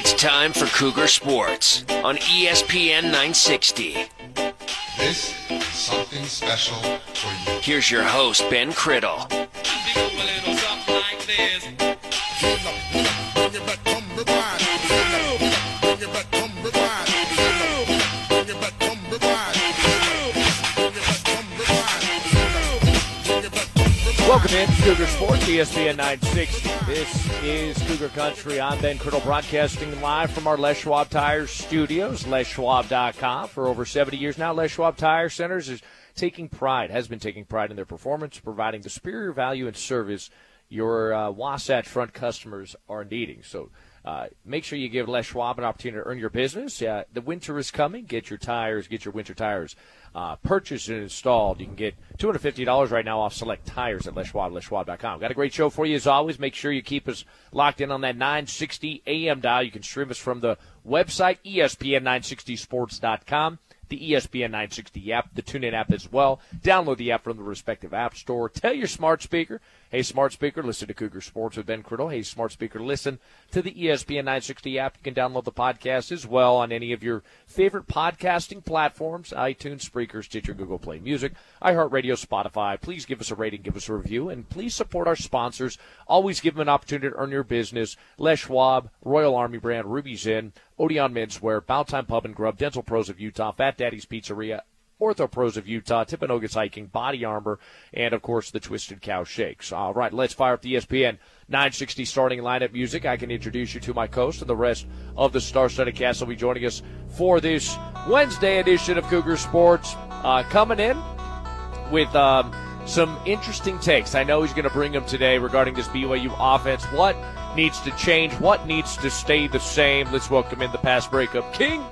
It's time for Cougar Sports on ESPN 960. This is something special for you. Here's your host, Ben Criddle. In Cougar Sports, ESPN 960. This is Cougar Country. I'm Ben Criddle, broadcasting live from our Les Schwab Tires studios, leschwab.com. For over 70 years now, Les Schwab Tire Centers is taking pride, has been taking pride in their performance, providing the superior value and service your uh, Wasatch Front customers are needing. So uh, make sure you give Les Schwab an opportunity to earn your business. Uh, the winter is coming. Get your tires, get your winter tires uh, purchased and installed. You can get $250 right now off select tires at LesSchwab, LesSchwab.com. Got a great show for you as always. Make sure you keep us locked in on that 960 AM dial. You can stream us from the website, ESPN960sports.com the ESPN 960 app, the TuneIn app as well. Download the app from the respective app store. Tell your smart speaker, hey, smart speaker, listen to Cougar Sports with Ben Criddle. Hey, smart speaker, listen to the ESPN 960 app. You can download the podcast as well on any of your favorite podcasting platforms iTunes, Spreaker, Stitcher, Google Play Music, iHeartRadio, Spotify. Please give us a rating, give us a review, and please support our sponsors. Always give them an opportunity to earn your business. Les Schwab, Royal Army Brand, Ruby's Inn, Odeon Menswear, Bowtime Pub and Grub, Dental Pros of Utah, Fat Daddy's Pizzeria, Ortho Pros of Utah, Timpanogos Hiking, Body Armor, and of course the Twisted Cow Shakes. All right, let's fire up the ESPN 960 starting lineup music. I can introduce you to my coast and the rest of the star-studded cast will be joining us for this Wednesday edition of Cougar Sports. Uh, coming in with um, some interesting takes. I know he's going to bring them today regarding this BYU offense. What needs to change? What needs to stay the same? Let's welcome in the pass breakup king,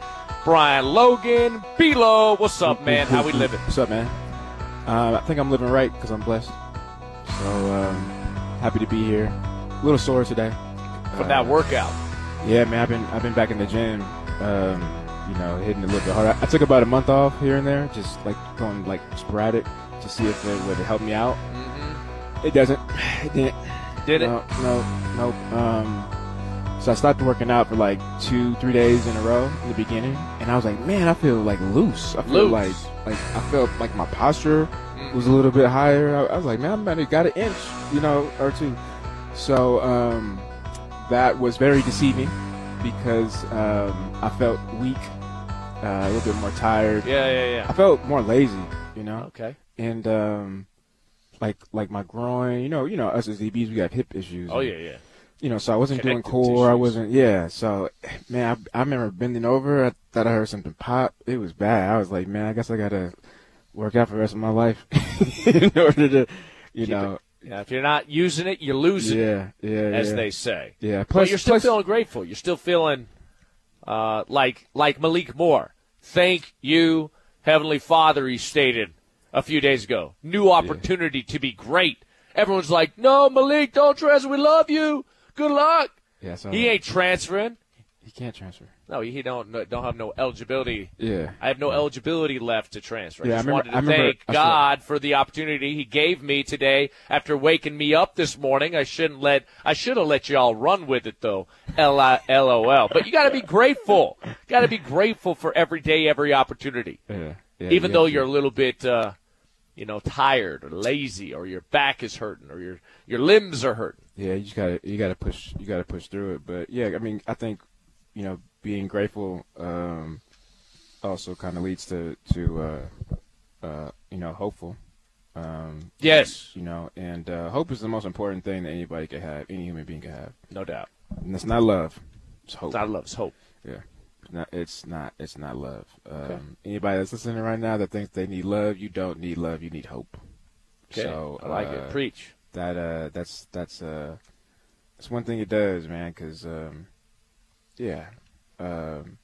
Brian Logan. Bilo, what's up, man? How we living? What's up, man? Uh, I think I'm living right because I'm blessed. So um, happy to be here. A little sore today from uh, that workout. Yeah, man. I've been I've been back in the gym. Um, you know, hitting a little bit harder. I took about a month off here and there, just like going like sporadic to see if it would help me out. Mm-hmm. It doesn't. It didn't. Did it? No, no, nope. Um, so I stopped working out for like two, three days in a row in the beginning, and I was like, man, I feel like loose. I feel loose. like like I felt like my posture mm-hmm. was a little bit higher. I, I was like, man, I might have got an inch, you know, or two. So um, that was very deceiving because um, I felt weak, uh, a little bit more tired. Yeah, yeah, yeah. I felt more lazy, you know. Okay. And um, like like my groin, you know, you know, us as DBs, we got hip issues. Oh and, yeah, yeah. You know, so I wasn't Connective doing core. I wasn't. Yeah. So, man, I, I remember bending over. I thought I heard something pop. It was bad. I was like, man, I guess I gotta work out for the rest of my life in order to, you Keep know. it- Yeah, if you're not using it, you're losing. Yeah, yeah, as yeah. they say. Yeah. but you're still plus- feeling grateful. You're still feeling uh, like like Malik Moore. Thank you, Heavenly Father. He stated a few days ago. New opportunity to be great. Everyone's like, "No, Malik, don't transfer. We love you. Good luck." Yeah. So He ain't transferring. He can't transfer. No, he don't don't have no eligibility. Yeah. I have no eligibility left to transfer. Yeah, I I remember- wanted to I remember- thank God for the opportunity He gave me today after waking me up this morning. I shouldn't let I should have let y'all run with it though. L I L O L. But you got to be grateful. Got to be grateful for every day, every opportunity. Yeah. yeah Even though you're a little bit uh, you know, tired or lazy, or your back is hurting, or your your limbs are hurting. Yeah, you just gotta you gotta push you gotta push through it. But yeah, I mean, I think you know being grateful um, also kind of leads to to uh, uh, you know hopeful. Um, Yes. you know, and uh, hope is the most important thing that anybody can have, any human being can have. No doubt. And it's not love, it's hope. It's not love, it's hope. Yeah. It's not. It's not. It's not love. Um, Anybody that's listening right now that thinks they need love, you don't need love. You need hope. Okay, So I like uh, it. Preach. That uh, that's that's uh, that's one thing it does, man. Because um, yeah, um,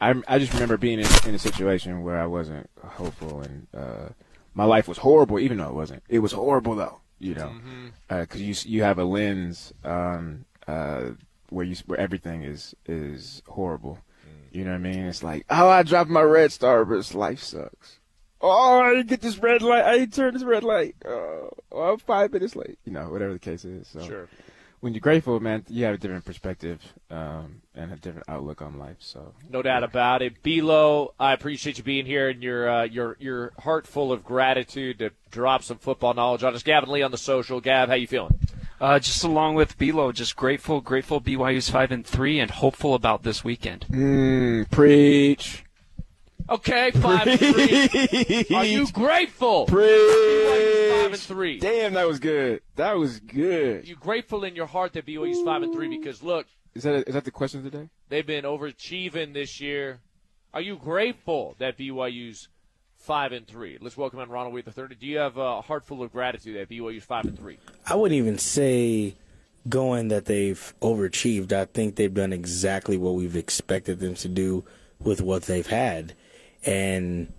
I I just remember being in, in a situation where I wasn't hopeful and uh, my life was horrible, even though it wasn't. It was horrible though, you know, because you you have a lens um, uh, where you where everything is is horrible. You know what I mean? It's like, oh, I dropped my red star, but this life sucks. Oh, I didn't get this red light. I didn't turn this red light. Oh, I'm five minutes late. You know, whatever the case is. So Sure. when you're grateful, man, you have a different perspective um, and a different outlook on life. So No doubt about it. Belo, I appreciate you being here and your uh, your your heart full of gratitude to drop some football knowledge on us. Gavin Lee on the social. Gav, how you feeling? Uh, just along with Belo, just grateful, grateful BYU's five and three, and hopeful about this weekend. Mm, preach. Okay, five and three. Are you grateful? Preach. Five and three. Damn, that was good. That was good. you grateful in your heart that BYU's five and three because look, Is that is that the question today? they've been overachieving this year. Are you grateful that BYU's five and three? Let's welcome in Ronald Wade third. Do you have a heart full of gratitude that BYU's five and three? I wouldn't even say going that they've overachieved. I think they've done exactly what we've expected them to do with what they've had. And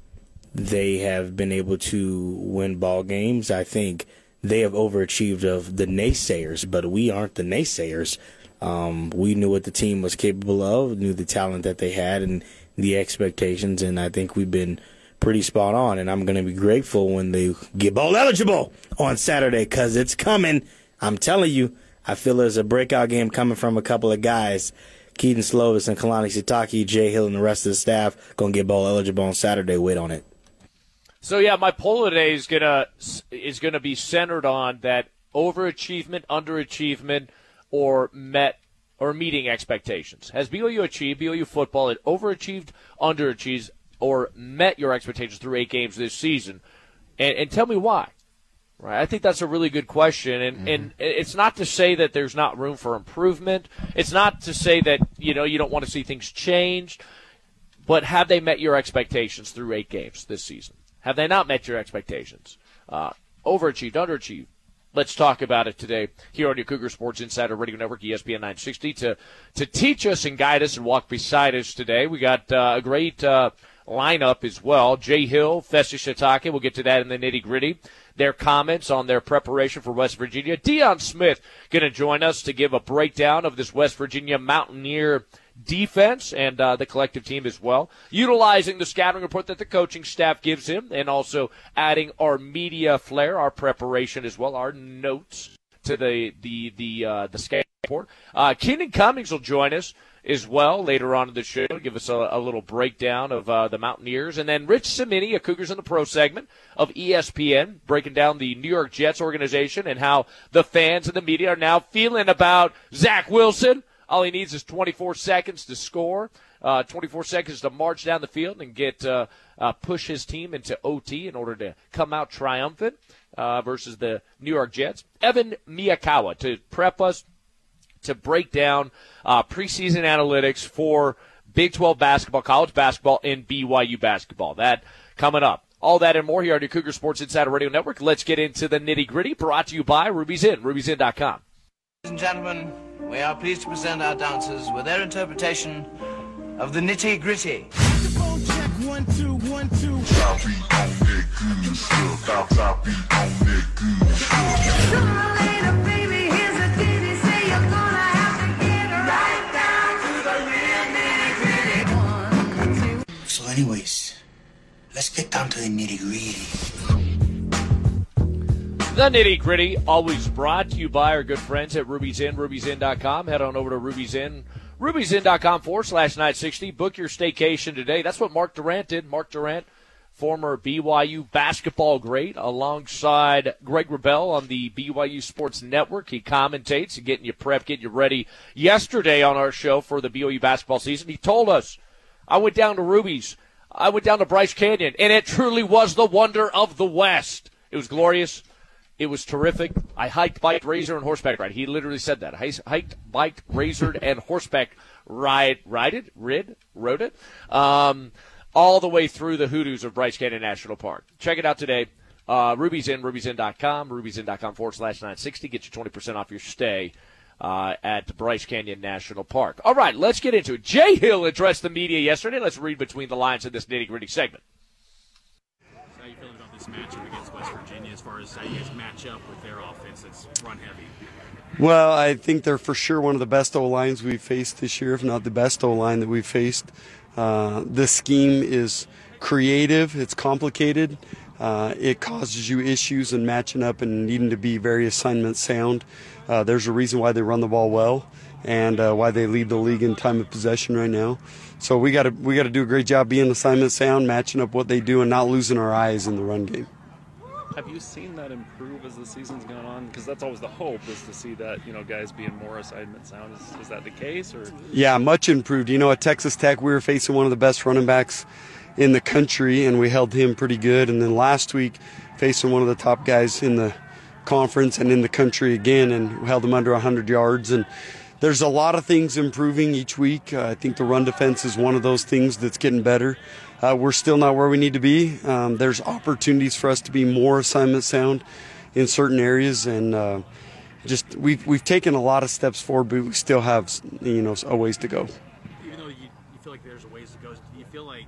they have been able to win ball games. I think they have overachieved of the naysayers, but we aren't the naysayers. Um, we knew what the team was capable of, knew the talent that they had, and the expectations, and I think we've been pretty spot on. And I'm going to be grateful when they get bowl eligible on Saturday because it's coming. I'm telling you, I feel there's a breakout game coming from a couple of guys. Kedon Slovis and Kalani Sitaki, Jay Hill, and the rest of the staff going to get bowl eligible on Saturday. Wait on it. So yeah, my poll today is gonna is gonna be centered on that overachievement, underachievement, or met or meeting expectations. Has BYU achieved BYU football? It overachieved, underachieved, or met your expectations through eight games this season? And, and tell me why. Right, I think that's a really good question, and and it's not to say that there's not room for improvement. It's not to say that you know you don't want to see things changed, but have they met your expectations through eight games this season? Have they not met your expectations? Uh, overachieved, underachieved? Let's talk about it today here on your Cougar Sports Insider Radio Network, ESPN 960. To to teach us and guide us and walk beside us today, we got uh, a great uh, lineup as well. Jay Hill, Fesi Sitake. We'll get to that in the nitty gritty. Their comments on their preparation for West Virginia. Dion Smith going to join us to give a breakdown of this West Virginia Mountaineer defense and uh, the collective team as well, utilizing the scouting report that the coaching staff gives him, and also adding our media flair, our preparation as well, our notes to the the the uh, the scouting report. Uh, Keenan Cummings will join us as well later on in the show, give us a, a little breakdown of uh, the Mountaineers, and then Rich Cimini, a Cougars in the Pro segment of ESPN, breaking down the New York Jets organization and how the fans and the media are now feeling about Zach Wilson. All he needs is 24 seconds to score, uh, 24 seconds to march down the field and get uh, uh, push his team into OT in order to come out triumphant uh, versus the New York Jets. Evan Miyakawa to prep us to break down uh, preseason analytics for Big 12 basketball, college basketball, and BYU basketball. That coming up. All that and more here on your Cougar Sports Insider Radio Network. Let's get into the nitty gritty. Brought to you by Ruby's Inn, ruby'sinn.com. Ladies and gentlemen, we are pleased to present our dancers with their interpretation of the nitty gritty. One, two, one, two. Stop beat on that good stuff. Stop, stop beat on that good So, anyways, let's get down to the nitty gritty. The nitty gritty, always brought to you by our good friends at Ruby's Inn, ruby'sinn.com. Head on over to Ruby's Inn, ruby'sinn.com forward slash 960. Book your staycation today. That's what Mark Durrant did. Mark Durrant former BYU basketball great, alongside Greg Wrubell on the BYU Sports Network. He commentates getting you prepped, getting you ready. Yesterday on our show for the BYU basketball season, he told us, I went down to Ruby's. I went down to Bryce Canyon, and it truly was the wonder of the West. It was glorious. It was terrific. I hiked, biked, razor, and horseback ride. He literally said that. I hiked, biked, razored, and horseback ride, ride it, rid, rode it, um, all the way through the hoodoos of Bryce Canyon National Park. Check it out today. Uh, Ruby's in, ruby'sin.com, ruby'sin.com forward slash 960. Get you 20% off your stay uh, at Bryce Canyon National Park. All right, let's get into it. Jay Hill addressed the media yesterday. Let's read between the lines in this nitty gritty segment. How you feeling about this matchup against West Virginia as far as how you guys match up with their offense that's run heavy? Well, I think they're for sure one of the best O lines we've faced this year, if not the best O line that we've faced. Uh, this scheme is creative, it's complicated, uh, it causes you issues in matching up and needing to be very assignment sound. Uh, there's a reason why they run the ball well and uh, why they lead the league in time of possession right now. So we got to we got to do a great job being assignment sound, matching up what they do, and not losing our eyes in the run game. Have you seen that improve as the season's gone on? Because that's always the hope is to see that you know guys being more assignment sound. Is, is that the case or? Yeah, much improved. You know, at Texas Tech, we were facing one of the best running backs in the country, and we held him pretty good. And then last week, facing one of the top guys in the conference and in the country again, and held him under 100 yards. And there's a lot of things improving each week. Uh, I think the run defense is one of those things that's getting better. Uh, we're still not where we need to be. Um, there's opportunities for us to be more assignment sound in certain areas, and uh, just we've we've taken a lot of steps forward, but we still have you know a ways to go. Even though you, you feel like there's a ways to go, do you feel like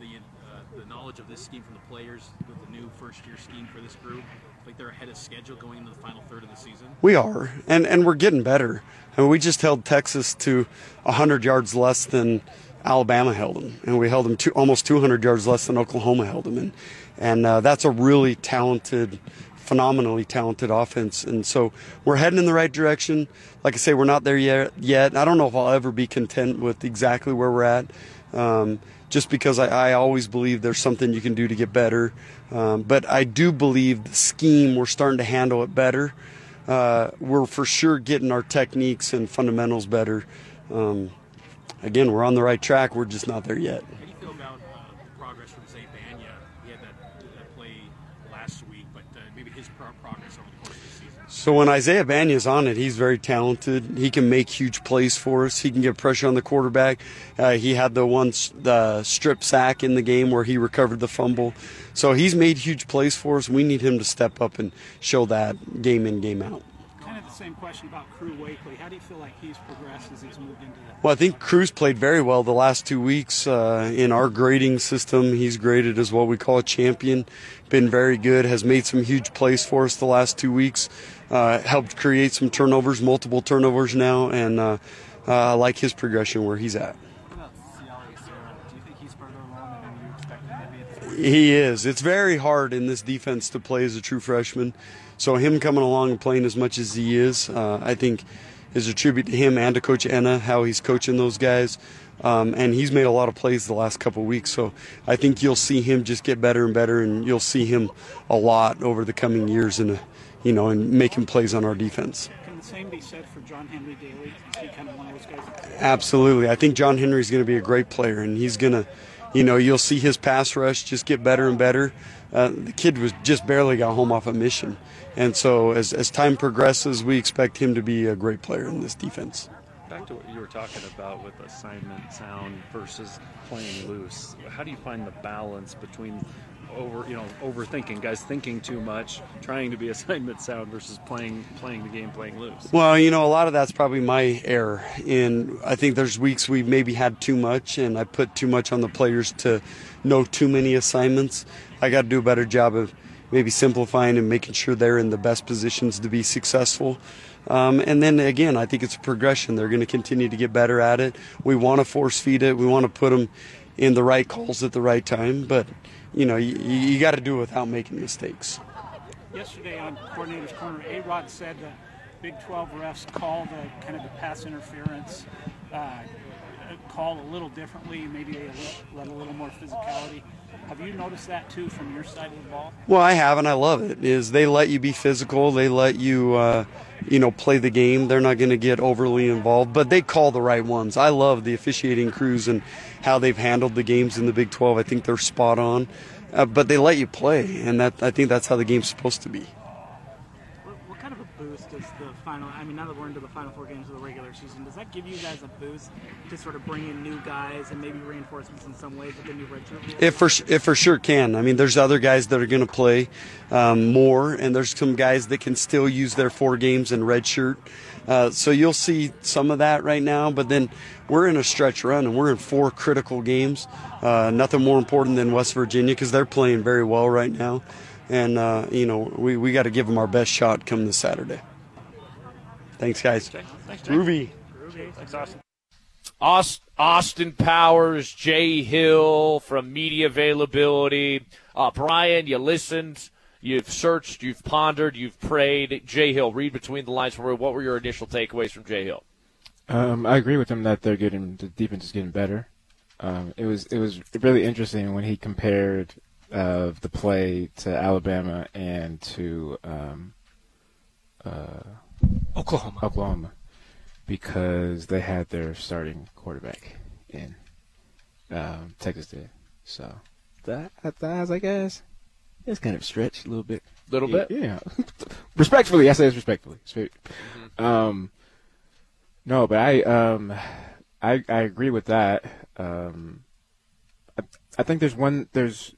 the uh, the knowledge of this scheme from the players with the new first year scheme for this group, like they're ahead of schedule going into the final third of the season? We are, and and we're getting better. I mean, we just held Texas to 100 yards less than Alabama held them, and we held them to almost 200 yards less than Oklahoma held them, and and uh, that's a really talented, phenomenally talented offense, and so we're heading in the right direction. Like I say, we're not there yet. Yet I don't know if I'll ever be content with exactly where we're at. Um, just because I, I, always believe there's something you can do to get better. Um, but I do believe the scheme, we're starting to handle it better. Uh, we're for sure getting our techniques and fundamentals better. Um, again, we're on the right track. We're just not there yet. How do you feel about uh, the progress from Zay Bagnah? He had that, that play last week, but uh, maybe his pro- progress over the course of the season. So when Isaiah Bagnah's on it, he's very talented. He can make huge plays for us. He can get pressure on the quarterback. Uh, he had the one the strip sack in the game where he recovered the fumble. So he's made huge plays for us. We need him to step up and show that game in game out. Kind of the same question about Crew Wakley. How do you feel like he's progressed as he's moved into that? Well, I think Crew's played very well the last two weeks. Uh, in our grading system, he's graded as what we call a champion. Been very good, has made some huge plays for us the last two weeks. Uh, helped create some turnovers, multiple turnovers now, and uh, I like his progression where he's at. He is. It's very hard in this defense to play as a true freshman. So him coming along and playing as much as he is, uh, I think, is a tribute to him and to Coach Enna, how he's coaching those guys. Um, and he's made a lot of plays the last couple weeks. So I think you'll see him just get better and better, and you'll see him a lot over the coming years, in a, you know, and making plays on our defense. Can the same be said for John Henry Daley? Is he kind of one of those guys? Absolutely. I think John Henry's going to be a great player, and he's going to you know, you'll see his pass rush just get better and better. Uh, the kid was just barely got home off a mission, and so as as time progresses, we expect him to be a great player in this defense. Back to what you were talking about with assignment sound versus playing loose. How do you find the balance between over you know overthinking guys thinking too much trying to be assignment sound versus playing playing the game playing loose well you know a lot of that's probably my error and i think there's weeks we maybe had too much and i put too much on the players to know too many assignments i got to do a better job of maybe simplifying and making sure they're in the best positions to be successful um, and then again, I think it's a progression. They're going to continue to get better at it. We want to force feed it. We want to put them in the right calls at the right time. But you know, you, you got to do it without making mistakes. Yesterday on Coordinator's Corner, A Rod said that Big 12 refs call the kind of the pass interference uh, call a little differently. Maybe they let a little more physicality. Have you noticed that too from your side of the ball? Well, I have, and I love it. Is they let you be physical, they let you, uh, you know, play the game. They're not going to get overly involved, but they call the right ones. I love the officiating crews and how they've handled the games in the Big 12. I think they're spot on, uh, but they let you play, and that I think that's how the game's supposed to be. What, what kind of a boost does the final? I mean, now that we're into the final four games of the regular season, does that give you guys a boost to sort of bring in new guys and maybe reinforcements in some ways with the new redshirt? It for it for sure can. I mean, there's other guys that are going to play um, more, and there's some guys that can still use their four games in red shirt. Uh, so you'll see some of that right now. But then we're in a stretch run, and we're in four critical games. Uh, nothing more important than West Virginia because they're playing very well right now, and uh, you know we we got to give them our best shot come this Saturday. Thanks, guys. Thanks, Groovy. Thanks, Austin. Aust- Austin Powers, Jay Hill from media availability. Uh, Brian, you listened, you've searched, you've pondered, you've prayed. Jay Hill, read between the lines for me. What were your initial takeaways from Jay Hill? Um, I agree with him that they're getting the defense is getting better. Um, it was it was really interesting when he compared uh, the play to Alabama and to um, uh, Oklahoma. Oklahoma, because they had their starting quarterback in um, Texas did. So that, that I was like, guys, it's kind of stretched a little bit. A Little Yeah, bit? yeah. respectfully, I say this respectfully. Spe- Um, no, but I um, I I agree with that. Um, I, I think there's one there's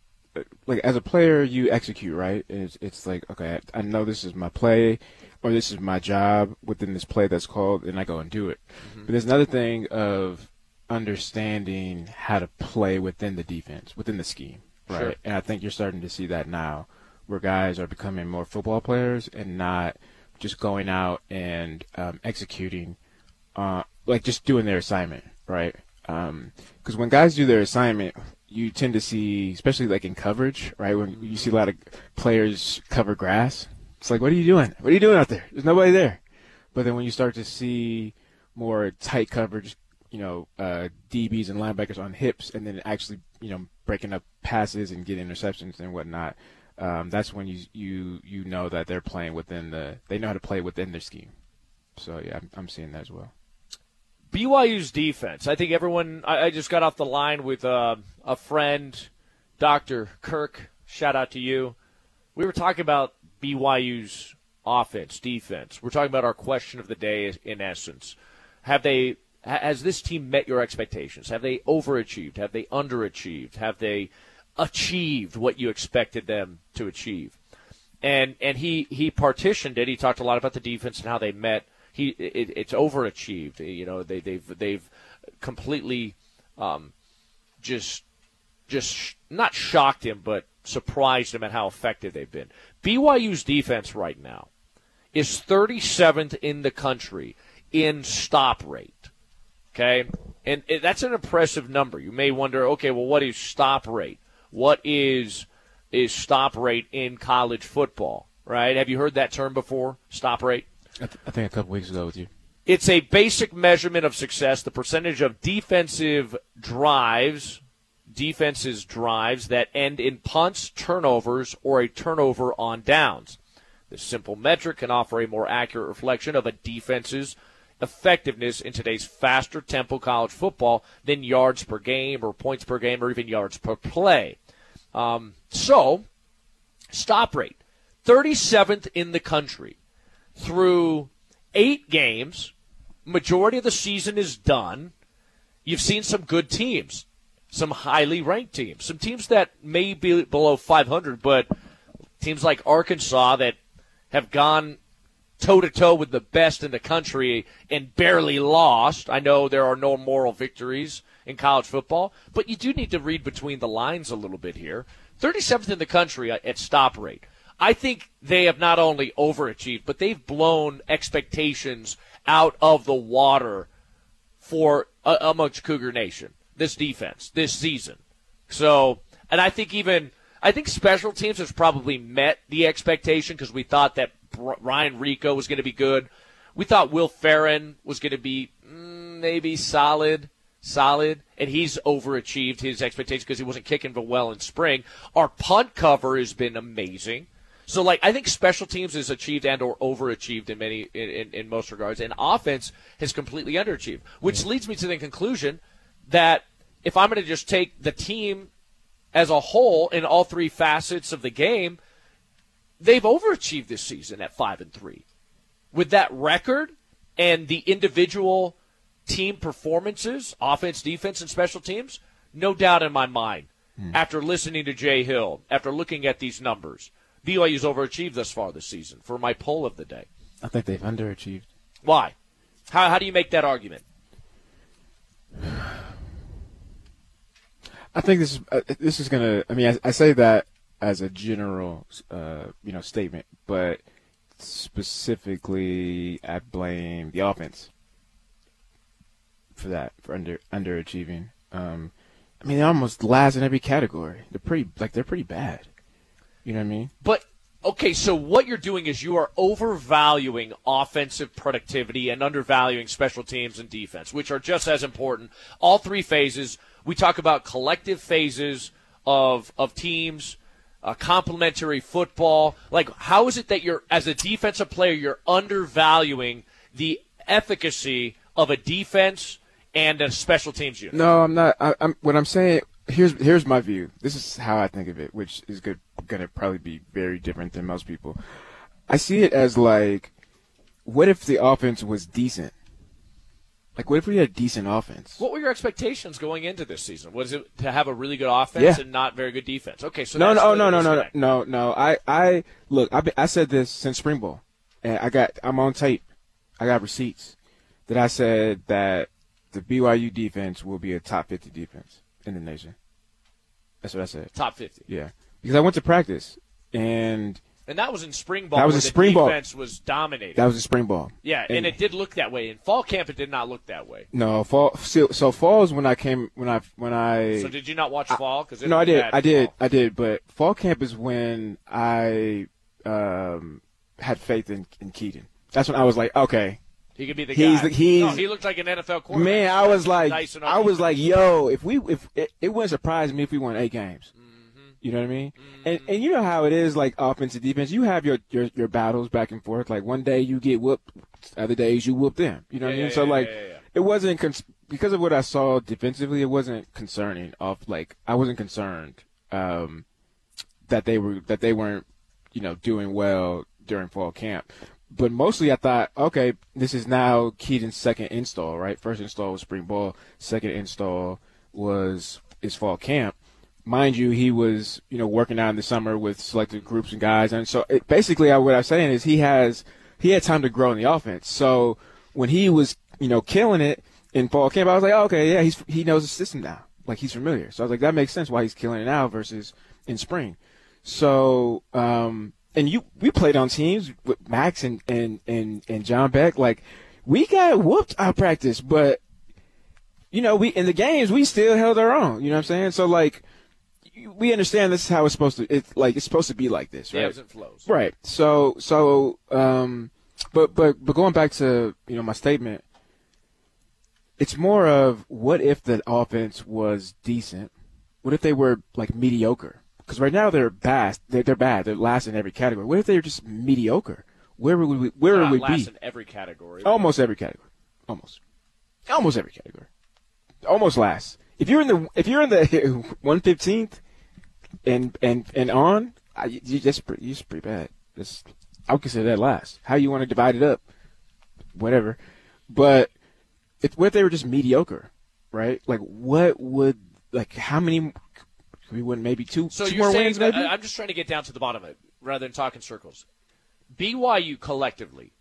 like as a player you execute right. It's it's like okay, I, I know this is my play or this is my job within this play that's called, and I go and do it. But there's another thing of understanding how to play within the defense, within the scheme, right? Sure. And I think you're starting to see that now, where guys are becoming more football players and not just going out and um, executing, uh, like just doing their assignment, right? Because when guys do their assignment, you tend to see, especially like in coverage, right? When you see a lot of players cover grass, it's like, what are you doing? What are you doing out there? There's nobody there. But then when you start to see more tight coverage, you know, uh, DBs and linebackers on hips, and then actually, you know, breaking up passes and getting interceptions and whatnot, um, that's when you you you know that they're playing within the they know how to play within their scheme. So yeah, I'm, I'm seeing that as well. BYU's defense. I think everyone. I, I just got off the line with uh, a friend, Dr. Kirk. Shout out to you. We were talking about BYU's offense, defense. We're talking about our question of the day in essence. Have they has this team met your expectations? Have they overachieved? Have they underachieved? Have they achieved what you expected them to achieve? And and he he partitioned it. He talked a lot about the defense and how they met. He it, it's overachieved. You know they they've they've completely um, just just not shocked him, but surprised him at how effective they've been. BYU's defense right now is 37th in the country in stop rate. Okay, and it, that's an impressive number. You may wonder, okay, well, what is stop rate? What is is stop rate in college football? Right? Have you heard that term before? Stop rate. I, th- I think a couple weeks ago with you. It's a basic measurement of success, the percentage of defensive drives, defenses drives that end in punts, turnovers, or a turnover on downs. This simple metric can offer a more accurate reflection of a defense's effectiveness in today's faster tempo college football than yards per game or points per game or even yards per play. Um, so, stop rate 37th in the country through eight games. Majority of the season is done. You've seen some good teams, some highly ranked teams, some teams that may be below 500, but teams like Arkansas that have gone toe to toe with the best in the country and barely lost. I know there are no moral victories in college football, but you do need to read between the lines a little bit here. 37th in the country at stop rate. I think they have not only overachieved, but they've blown expectations out of the water for uh, amongst Cougar Nation. This defense this season. So, and I think even I think special teams has probably met the expectation because we thought that Ryan Rehkow was going to be good. We thought Will Ferrin was going to be mm, maybe solid, solid. and he's overachieved his expectations because he wasn't kicking well in spring. Our punt cover has been amazing. So, like, I think special teams has achieved and or overachieved in many in, in, in most regards, and offense has completely underachieved. Which leads me to the conclusion that if I'm going to just take the team as a whole in all three facets of the game, they've overachieved this season at five and three. With that record and the individual team performances, offense, defense, and special teams, no doubt in my mind. After listening to Jay Hill, after looking at these numbers, BYU's overachieved thus far this season for my poll of the day. I think they've underachieved. Why? How, how do you make that argument? I think this is uh, this is gonna. I mean, I, I say that as a general, uh, you know, statement, but specifically, I blame the offense for that for under underachieving. Um, I mean, they're almost last in every category. They're pretty like they're pretty bad. You know what I mean? But okay, so what you're doing is you are overvaluing offensive productivity and undervaluing special teams and defense, which are just as important. All three phases. We talk about collective phases of of teams, uh, complementary football. Like, how is it that you're as a defensive player you're undervaluing the efficacy of a defense and a special teams unit? No, I'm not. I, I'm what I'm saying. Here's here's my view. This is how I think of it, which is to probably be very different than most people. I see it as like, what if the offense was decent? Like, what if we had a decent offense? What were your expectations going into this season? Was it to have a really good offense Yeah. and not very good defense? Okay, so no, no, no, no, no, no, no, no. I, I look. I, been, I said this since spring ball, and I got. I'm on tape. I got receipts that I said that the BYU defense will be a top 50 defense in the nation. That's what I said. Top 50. Yeah, because I went to practice, and And that was in spring ball. That was the spring ball. defense was dominating. that was a spring ball. yeah, and, And- it did look that way. In fall camp, it did not look that way. No, fall. So, so fall is when I came when I when I. So did you not watch fall? Because no, I did. I did. I did. But fall camp is when I um, had faith in, in Kedon. That's when I was like, okay, He could be the he's guy. The, he's no, he looked like an NFL quarterback. man. I was like, Nice I was like, yo, if we if it, it wouldn't surprise me if we won eight games. You know what I mean? And and you know how it is like offensive defense. You have your, your your battles back and forth. Like one day you get whooped, other days you whoop them. You know what I mean? yeah, so yeah, like yeah, yeah. it wasn't cons- because of what I saw defensively. It wasn't concerning. Off like I wasn't concerned um, that they were that they weren't you know doing well during fall camp. But mostly I thought, okay, this is now Kedon's second install, right? First install was spring ball. Second install was is fall camp. Mind you, he was you know working out in the summer with selected groups and guys, and so it, basically, I, what I'm saying is he has he had time to grow in the offense. So when he was you know killing it in fall camp, I was like, oh, okay, yeah, he's he knows the system now, like he's familiar. So I was like, that makes sense why he's killing it now versus in spring. So um, and you we played on teams with Max and and and and John Beck, like we got whooped our practice, but you know, we in the games we still held our own. You know what I'm saying? So like, we understand this is how it's supposed to. It's like it's supposed to be like this, right? Yeah, ebbs and flows. Right. So so um, but but but going back to you know my statement, it's more of what if the offense was decent? What if they were like mediocre? Because right now they're bad. They're, they're bad. They're last in every category. What if they were just mediocre? Where would we? Where Not would we last be? in every category. Almost every category. Almost. Almost every category. Almost last. If you're in the if you're in the 115th and and and on, I, you just pretty, you're pretty bad. That's, I would consider that last. How you want to divide it up, whatever. But if what if they were just mediocre, right? Like what would like how many? We win maybe two, So two you're more wins, maybe. I'm just trying to get down to the bottom of it rather than talking circles. BYU collectively,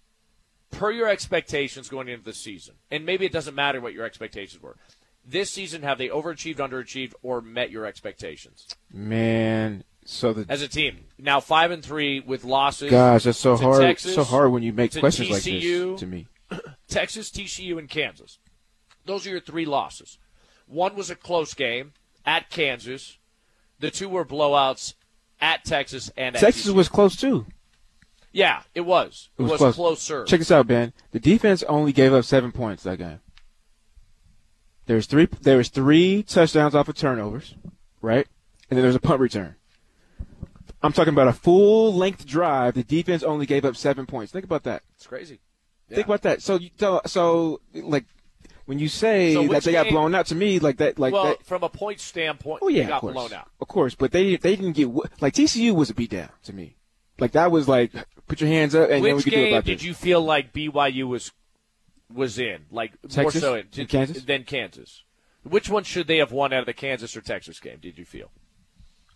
per your expectations going into the season, and maybe it doesn't matter what your expectations were. This season, have they overachieved, underachieved, or met your expectations Man, so the as a team? Now five and three with losses. Gosh, that's so hard. Texas, so hard when you make questions like this to me. Texas, TCU, and Kansas. Those are your three losses. One was a close game at Kansas. The two were blowouts at Texas and at Texas TCU. was close too. Yeah, it was. It, was, close. closer. Check this out, Ben. The defense only gave up seven points that game. There's three. There was three touchdowns off of turnovers, right? And then there's a punt return. I'm talking about a full length drive. The defense only gave up seven points. Think about that. It's crazy. Think about that. So, you, so, so like when you say So that which they got blown out to me, like that, like well, that. from a point standpoint, Oh yeah, they got blown out. Of course, but they they didn't get like TCU was a beatdown to me. Like that was like put your hands up and then we Which could do game about did this. you feel like BYU was was in? Like more so in, and Kansas? than Kansas. Which one should they have won out of the Kansas or Texas game? Did you feel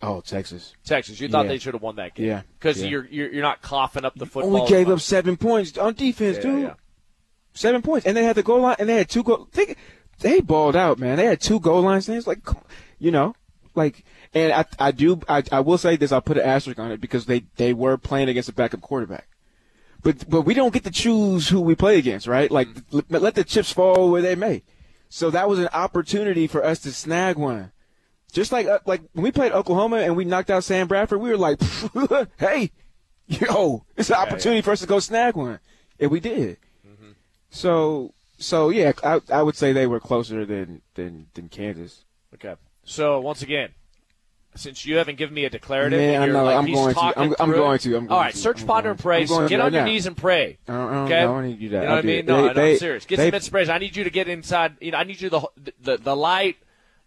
Oh, Texas. Texas? You thought Yeah. they should have won that game? Yeah. because Yeah. you're, you're you're not coughing up the football. Only gave up seven points on defense, Yeah, dude. yeah. Seven points, and they had the goal line, and they had two goal. They, they balled out, man. They had two goal line stands, like, you know, like, and I, I do, I, I will say this. I'll put an asterisk on it because they, they were playing against a backup quarterback. But, but we don't get to choose who we play against, right? Like, Mm-hmm. let, the chips fall where they may. So that was an opportunity for us to snag one. Just like, uh, like when we played Oklahoma and we knocked out Sam Bradford, we were like, hey, yo, it's an opportunity for us to go snag one. And we did. Mm-hmm. So so yeah, I I would say they were closer than than than Kansas. Okay. So once again, since you haven't given me a declarative, Man, I you're know, like, I'm going to. talking I'm- I'm going to. I'm All going right, to. search, I'm ponder, and pray. I'm Get on your now. knees and pray. I don't, I don't, okay. I don't need you to. You know I'll what I mean? it. No, They- no, they- I'm serious. Get they- some inspiration. I need you to get inside. You know, I need you the the, the light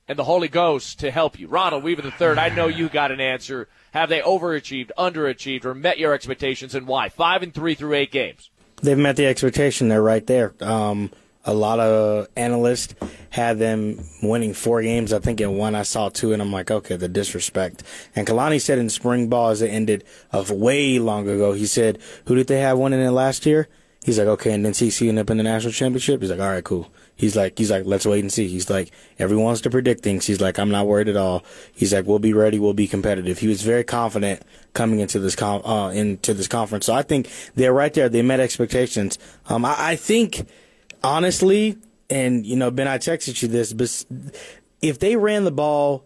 and the Holy Ghost to help you. Ronald Weaver the third. I know you got an answer. Have they overachieved, underachieved, or met your expectations, and why? Five and three through eight games. They've met the expectation. They're right there. Um, a lot of analysts had them winning four games. I think in one I saw two, and I'm like, okay, the disrespect. And Kalani said in spring ball as it ended of way long ago, he said, who did they have winning it last year? He's like, okay, and then TCU ended up in the national championship. He's like, all right, cool. He's like, he's like, let's wait and see. He's like, everyone wants to predict things. He's like, I'm not worried at all. He's like, we'll be ready. We'll be competitive. He was very confident coming into this uh, into this conference. So I think they're right there. They met expectations. Um, I, I think honestly, and you know, Ben, I texted you this, but if they ran the ball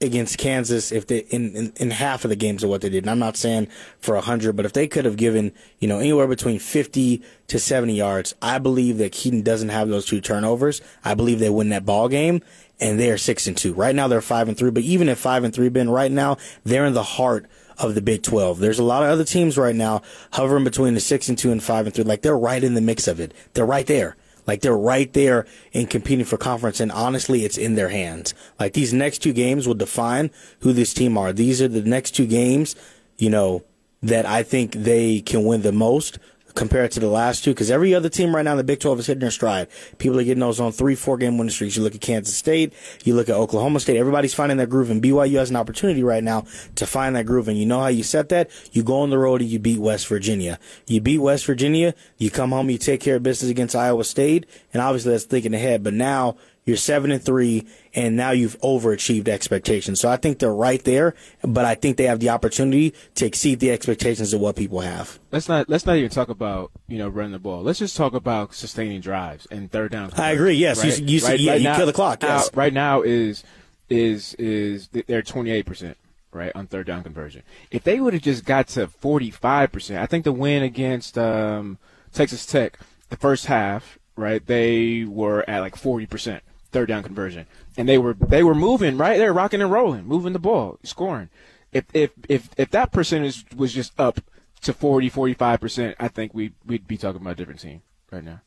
against Kansas, if they in, in, in half of the games of what they did, and I'm not saying for hundred, but if they could have given you know anywhere between 50 to 70 yards, I believe that Kedon doesn't have those two turnovers. I believe they win that ball game. And they are six and two. Right now they're five and three, but even at five and three, Ben, right now they're in the heart of the Big 12. There's a lot of other teams right now hovering between the six and two and five and three. Like they're right in the mix of it. They're right there. Like they're right there in competing for conference. And honestly, it's in their hands. Like these next two games will define who this team are. These are the next two games, you know, that I think they can win the most compared to the last two. Cause every other team right now in the Big 12 is hitting their stride. People are getting those on three, four game winning streaks. You look at Kansas State, you look at Oklahoma State, everybody's finding their groove and BYU has an opportunity right now to find that groove. And you know how you set that? You go on the road and you beat West Virginia. You beat West Virginia, you come home, you take care of business against Iowa State, and obviously that's thinking ahead. But now you're seven and three, and now you've overachieved expectations. So I think they're right there, but I think they have the opportunity to exceed the expectations of what people have. Let's not let's not even talk about you know running the ball. Let's just talk about sustaining drives and third down. I agree. Yes, you- you said- yeah, you kill the clock, now- yes. right now is is is they're twenty eight percent right on third down conversion. If they would have just got to forty five percent, I think the win against um, Texas Tech the first half, right? They were at like forty percent third down conversion, and they were they were moving right. They were rocking and rolling, moving the ball, scoring. If if if if that percentage was just up to 40, 45 percent, I think we we'd be talking about a different team right now.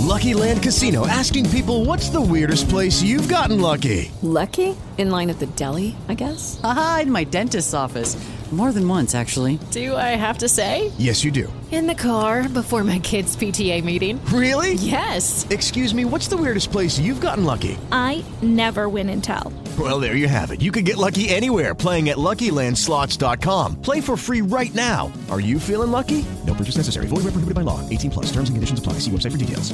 Lucky Land Casino asking people what's the weirdest place you've gotten lucky? Lucky? In line at the deli, I guess? Aha, in my dentist's office. More than once, actually. Do I have to say? Yes, you do. In the car before my kids' PTA meeting. Really? Yes. Excuse me, what's the weirdest place you've gotten lucky? I never win and tell. Well, there you have it. You can get lucky anywhere playing at LuckyLandSlots.com. Play for free right now. Are you feeling lucky? No purchase necessary. Void where prohibited by law. 18 plus. Terms and conditions apply. See website for details.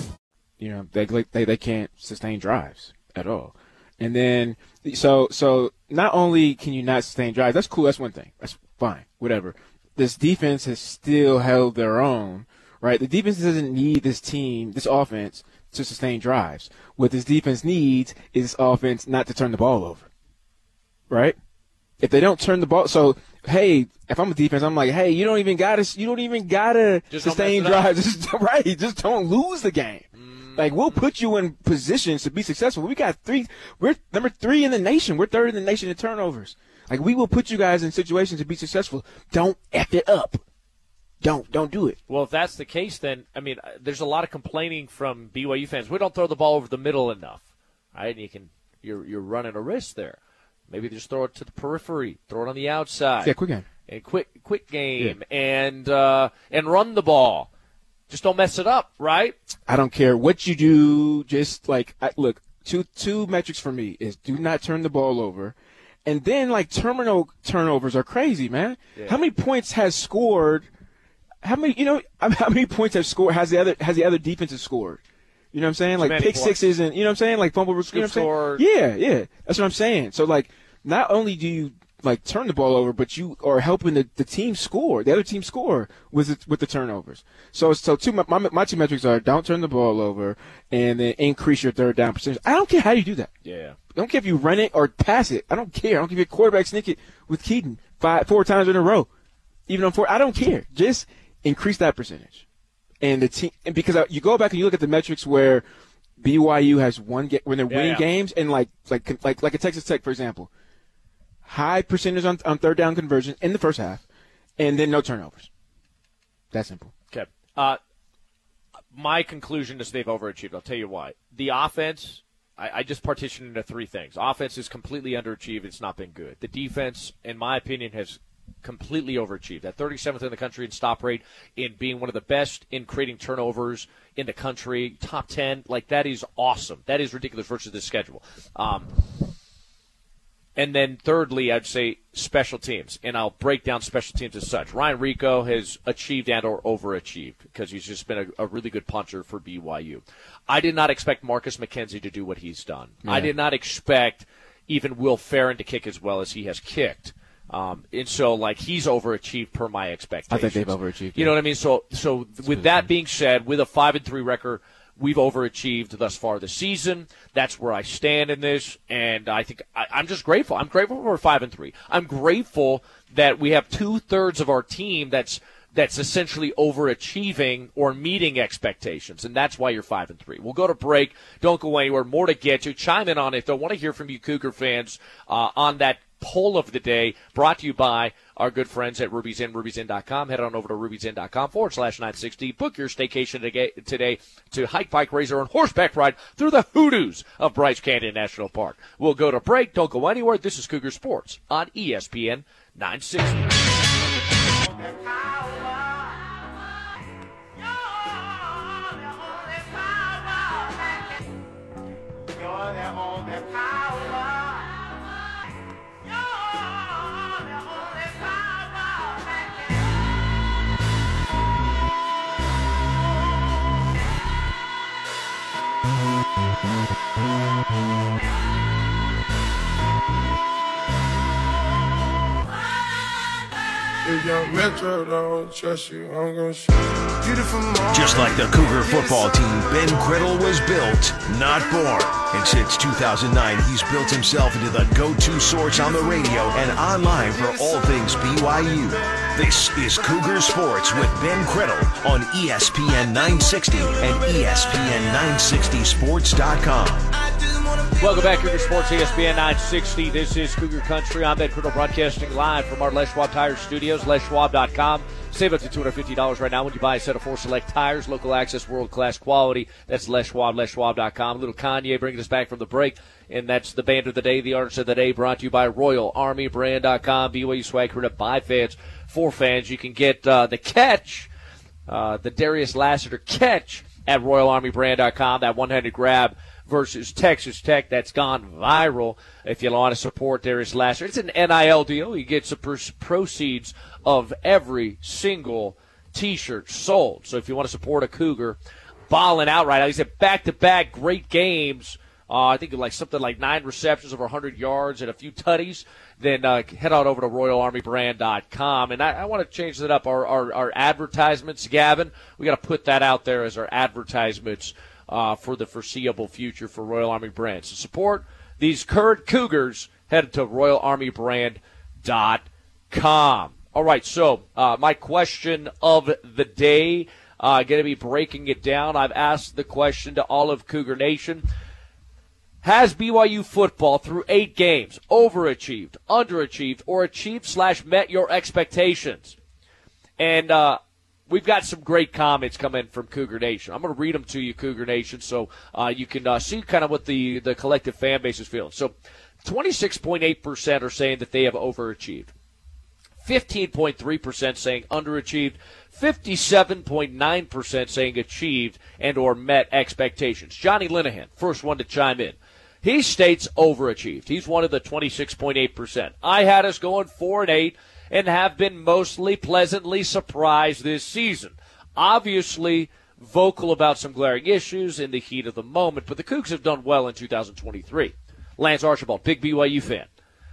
You know, they they they can't sustain drives at all. And then so so not only can you not sustain drives, that's cool. That's one thing. That's fine. Whatever. This defense has still held their own. Right. The defense doesn't need this team, this offense, to sustain drives. What this defense needs is this offense not to turn the ball over. Right? If they don't turn the ball, so hey, if I'm a defense, I'm like, hey, you don't even gotta, you don't even gotta Just sustain mess it up. drives. Just, right? Just don't lose the game. Mm. Like we'll put you in positions to be successful. We got three. We're number three in the nation. We're third in the nation in turnovers. Like we will put you guys in situations to be successful. Don't f it up. Don't don't do it. Well, if that's the case, then I mean, uh, there's a lot of complaining from BYU fans. We don't throw the ball over the middle enough, right? And you can you're you're running a risk there. Maybe just throw it to the periphery, throw it on the outside. Yeah, quick game. And quick quick game and uh, and run the ball. Just don't mess it up, right? I don't care what you do. Just like I, look, two two metrics for me is do not turn the ball over, and then like terminal turnovers are crazy, man. Yeah. How many points has scored? How many you know? How many points have scored? Has the other has the other defenses scored? You know what I'm saying? Like pick points. sixes and you know what I'm saying? Like fumble. You know what I'm score. saying? Yeah, yeah. That's what I'm saying. So like, not only do you like turn the ball over, but you are helping the, the team score, the other team score with it, with the turnovers. So so two my, my my two metrics are don't turn the ball over and then increase your third down percentage. I don't care how you do that. Yeah. I don't care if you run it or pass it. I don't care. I don't give you a quarterback sneak it with Kedon five four times in a row, even on four. I don't care. Just increase that percentage. And the team and because I, you go back and you look at the metrics where BYU has one get when they're Yeah, winning yeah. games and like like like like a Texas Tech for example, high percentage on on third down conversion in the first half, and then no turnovers. That simple. Okay. Uh, my conclusion is they've overachieved. I'll tell you why. The offense, I, I just partition into three things. Offense is completely underachieved. It's not been good. The defense, in my opinion, has completely overachieved. At 37th in the country in stop rate, in being one of the best in creating turnovers in the country, top 10. Like, that is awesome. That is ridiculous versus the schedule. Um, and then thirdly, I'd say special teams, and I'll break down special teams as such. Ryan Rehkow has achieved and or overachieved because he's just been a, a really good puncher for BYU. I did not expect Marcus McKenzie to do what he's done. I did not expect even Will Ferrin to kick as well as he has kicked. Um, and so, like, he's overachieved per my expectations. I think they've overachieved, You know what I mean? So, so with that being said, with a five and three record, we've overachieved thus far this season. That's where I stand in this, and I think I, I'm just grateful. I'm grateful for five and three. I'm grateful that we have two thirds of our team that's that's essentially overachieving or meeting expectations, and that's why you're five and three. We'll go to break. Don't go anywhere. More to get you. Chime in on it. I want to hear from you, Cougar fans, uh, on that poll of the day brought to you by our good friends at Ruby's Inn, ruby'sinn.com. Head on over to ruby'sinn.com forward slash 960. Book your staycation today, to hike, bike, razor, and horseback ride through the hoodoos of Bryce Canyon National Park. We'll go to break. Don't go anywhere. This is Cougar Sports on ESPN 960. Just like the Cougar football team, Ben Criddle was built, not born. And since 2009, he's built himself into the go-to source on the radio and online for all things BYU. This is Cougar Sports with Ben Criddle on ESPN 960 and E ESPN960sports.com. Welcome back, Cougar Sports, ESPN 960. This is Cougar Country. I'm Ben Criddle broadcasting live from our Les Schwab Tire Studios, leschwab.com. Save up to $250 right now when you buy a set of four select tires, local access, world-class quality. That's Les Schwab, leschwab.com. Little Kanye bringing us back from the break, and that's the band of the day, the artist of the day, brought to you by RoyalArmyBrand.com. BYU swag created by fans, for fans. You can get uh, the catch, uh, the Darius Lassiter catch at RoyalArmyBrand.com, that one-handed grab versus Texas Tech that's gone viral. If you want to support Darius Lasser, it's an NIL deal. He gets the proceeds of every single T-shirt sold. So if you want to support a Cougar, balling out right now, he's at back-to-back great games. Uh, I think like something like nine receptions over 100 yards and a few tutties. Then uh, head on over to RoyalArmyBrand.com. And I, I want to change that up. Our, our, our advertisements, Gavin, we got to put that out there as our advertisements uh, for the foreseeable future for Royal Army Brand. So support these current Cougars. Head to RoyalArmyBrand.com. All right, so uh, my question of the day. uh, going to be breaking it down. I've asked the question to all of Cougar Nation. Has BYU football through eight games overachieved, underachieved, or achieved slash met your expectations? And uh, we've got some great comments coming from Cougar Nation. I'm going to read them to you, Cougar Nation, so uh, you can uh, see kind of what the, the collective fan base is feeling. So 26.8% are saying that they have overachieved. 15.3% saying underachieved, 57.9% saying achieved and or met expectations. Johnny Linehan, first one to chime in. He states overachieved. He's one of the 26.8%. I had us going 4 and 8 and have been mostly pleasantly surprised this season. Obviously, vocal about some glaring issues in the heat of the moment, but the Cougs have done well in 2023. Lance Archibald, big BYU fan.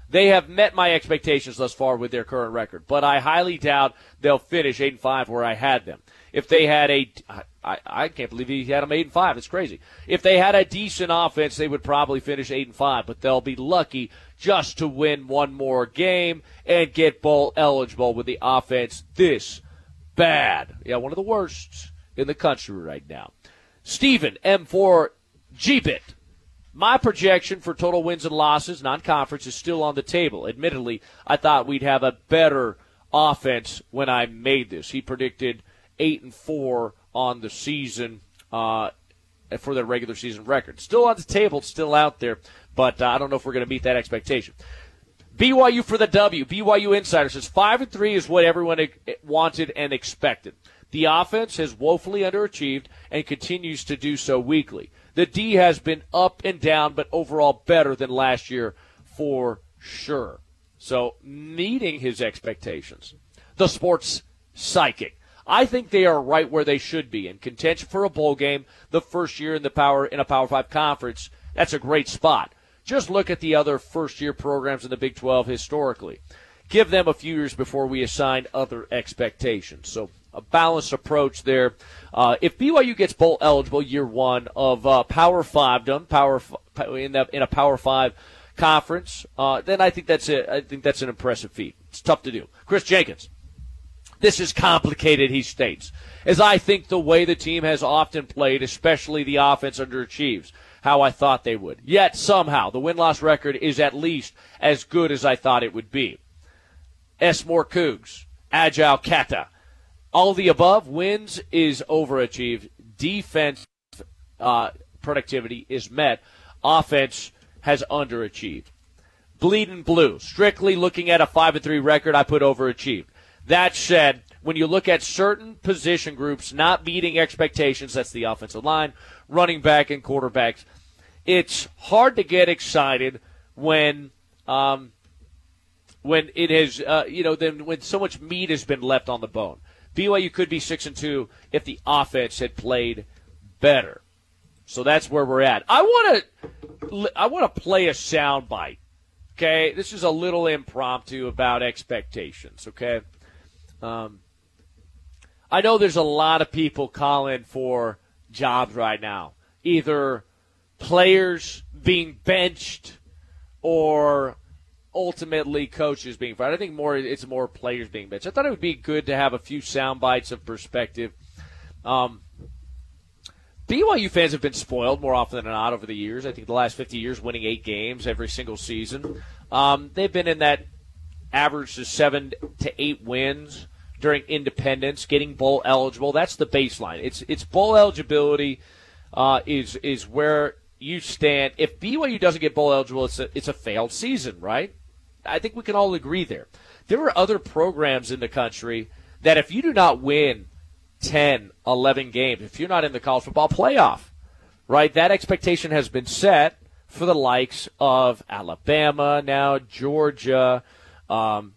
They have met my expectations thus far with their current record, but I highly doubt they'll finish eight and five where I had them. If they had a, I, I can't believe he had them eight and five. It's crazy. If they had a decent offense, they would probably finish eight and five, but they'll be lucky just to win one more game and get bowl eligible with the offense this bad. Yeah, one of the worst in the country right now. Stephen M4 Gbit my projection for total wins and losses, non conference, is still on the table. Admittedly, I thought we'd have a better offense when I made this. He predicted 8 and 4 on the season uh, for their regular season record. Still on the table, still out there, but uh, I don't know if we're going to meet that expectation. BYU for the W. BYU Insider says 5 and 3 is what everyone wanted and expected. The offense has woefully underachieved and continues to do so weekly. The D has been up and down, but overall better than last year for sure. So meeting his expectations. The sports psychic. I think they are right where they should be in contention for a bowl game the first year in the power in a Power 5 conference. That's a great spot. Just look at the other first year programs in the Big 12 historically. Give them a few years before we assign other expectations. So a balanced approach there. Uh, if BYU gets bowl eligible year one of uh, Power Five done, Power in the, in a Power Five conference, uh, then I think that's a, I think that's an impressive feat. It's tough to do. Chris Jenkins. This is complicated, he states, as I think the way the team has often played, especially the offense underachieves how I thought they would. Yet somehow the win loss record is at least as good as I thought it would be. S. More Cougs, Agile Kata, all the above wins is overachieved. Defense uh, productivity is met. Offense has underachieved. Bleeding blue. Strictly looking at a five and three record, I put overachieved. That said, when you look at certain position groups not meeting expectations, that's the offensive line, running back, and quarterbacks. It's hard to get excited when um, when it has uh, you know then when so much meat has been left on the bone. BYU could be six and two if the offense had played better. So that's where we're at. I want to I want to play a sound bite. Okay, this is a little impromptu about expectations. Okay, um, I know there's a lot of people calling for jobs right now, either players being benched or ultimately coaches being fired. I think more it's more players being benched. I thought it would be good to have a few sound bites of perspective. Um, BYU fans have been spoiled more often than not over the years. I think the last 50 years, winning eight games every single season. Um, they've been in that average of seven to eight wins during independence, getting bowl eligible. That's the baseline. It's it's bowl eligibility uh, is is where you stand. If BYU doesn't get bowl eligible, it's a, it's a failed season, right? I think we can all agree there. There are other programs in the country that if you do not win 10, 11 games, if you're not in the college football playoff, right, that expectation has been set for the likes of Alabama, now Georgia, um,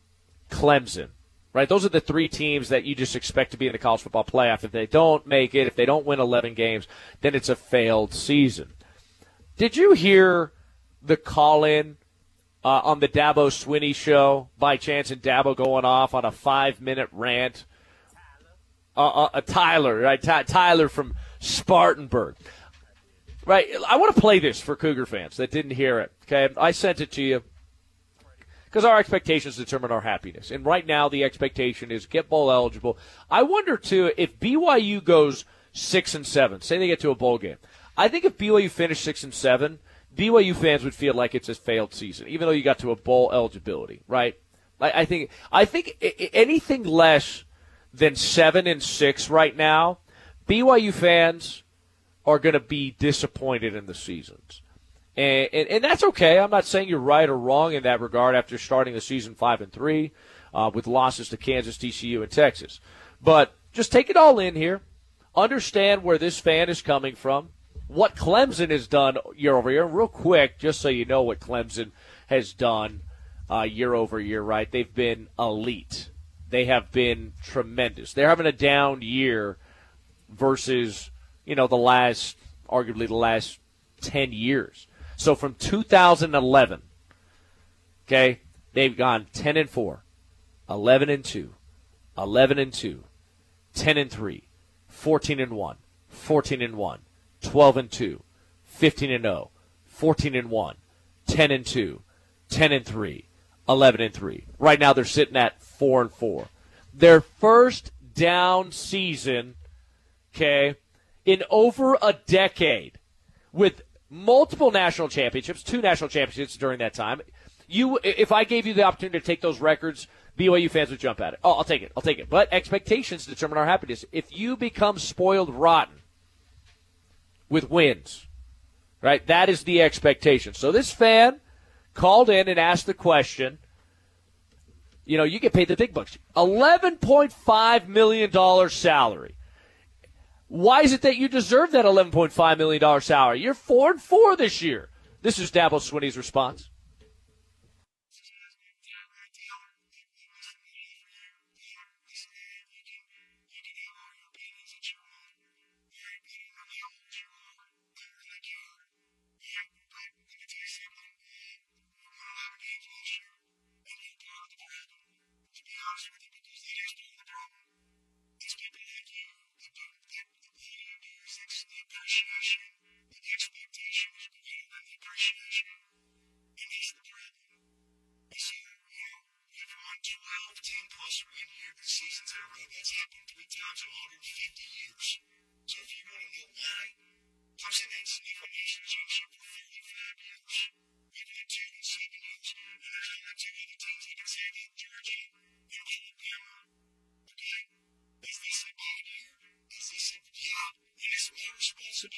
Clemson, right? Those are the three teams that you just expect to be in the college football playoff. If they don't make it, if they don't win 11 games, then it's a failed season. Did you hear the call in uh, on the Dabo Swinney show by chance and Dabo going off on a five minute rant. Uh, uh, uh Tyler, right? Ty- Tyler from Spartanburg. Right. I want to play this for Cougar fans that didn't hear it. Okay. I sent it to you. because our expectations determine our happiness. And right now, the expectation is get bowl eligible. I wonder too if BYU goes six and seven. Say they get to a bowl game. I think if BYU finished six and seven, BYU fans would feel like it's a failed season, even though you got to a bowl eligibility, right? I, I think I think anything less than seven and six right now, BYU fans are going to be disappointed in the seasons. And, and, and, that's okay. I'm not saying you're right or wrong in that regard after starting the season five and three uh, with losses to Kansas, TCU, and Texas. But just take it all in here. Understand where this fan is coming from. What Clemson has done year over year. Real quick, just so you know what Clemson has done uh, year over year, right? They've been elite. They have been tremendous. They're having a down year versus, you know, the last, arguably the last 10 years. So from 2011, okay, they've gone 10 and 4, 11 and 2, 11 and 2, 10 and 3, 14 and 1, 14 and 1, 12 and 2, 15 and 0, 14 and 1, 10 and 2, 10 and 3, 11 and 3. Right now they're sitting at 4 and 4. Their first down season, okay, in over a decade with multiple national championships, two national championships during that time. You, if I gave you the opportunity to take those records, BYU fans would jump at it. Oh, I'll take it. I'll take it. But expectations determine our happiness. If you become spoiled rotten with wins, right, that is the expectation. So this fan called in and asked the question. You know, you get paid the big bucks. $11.5 million salary. Why is it that you deserve that $11.5 million salary? You're 4 and 4 this year. This is Dabo Swinney's response. should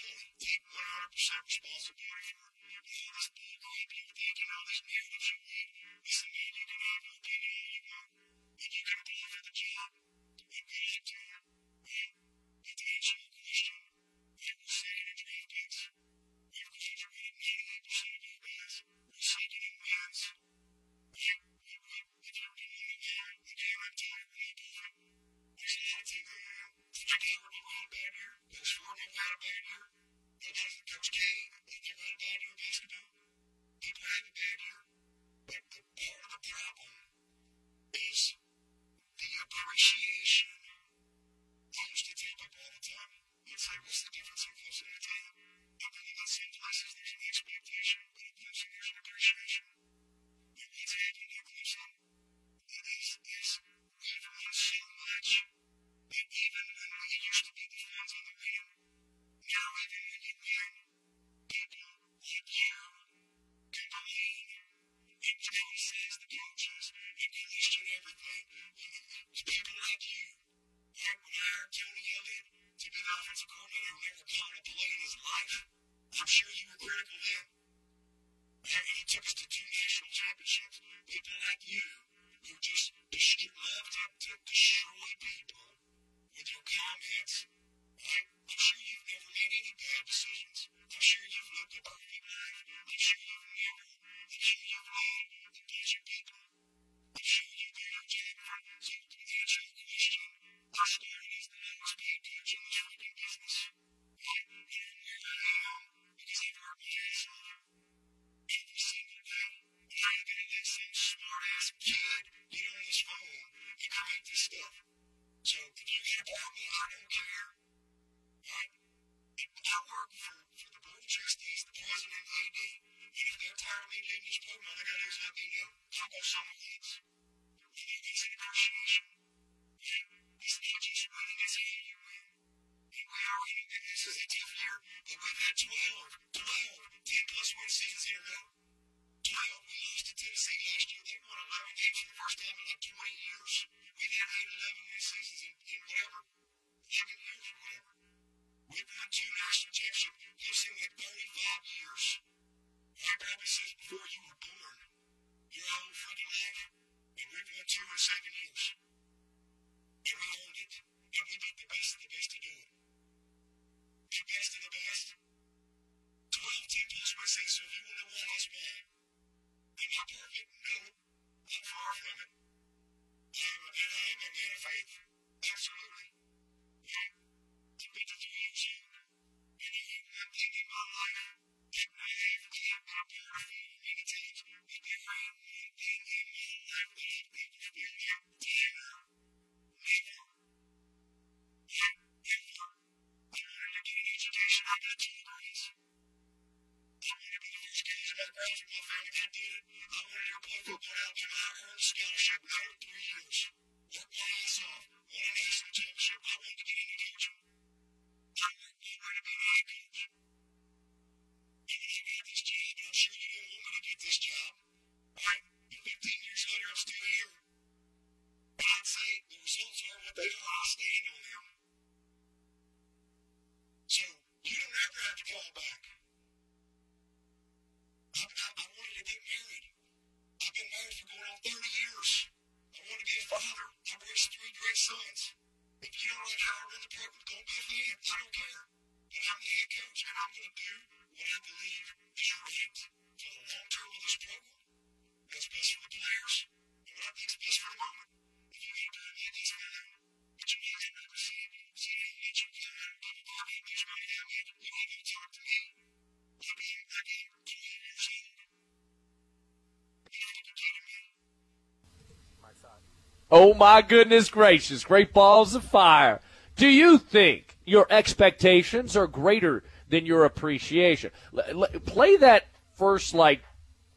Oh my goodness gracious, great balls of fire. Do you think your expectations are greater than your appreciation? L- l- play that first like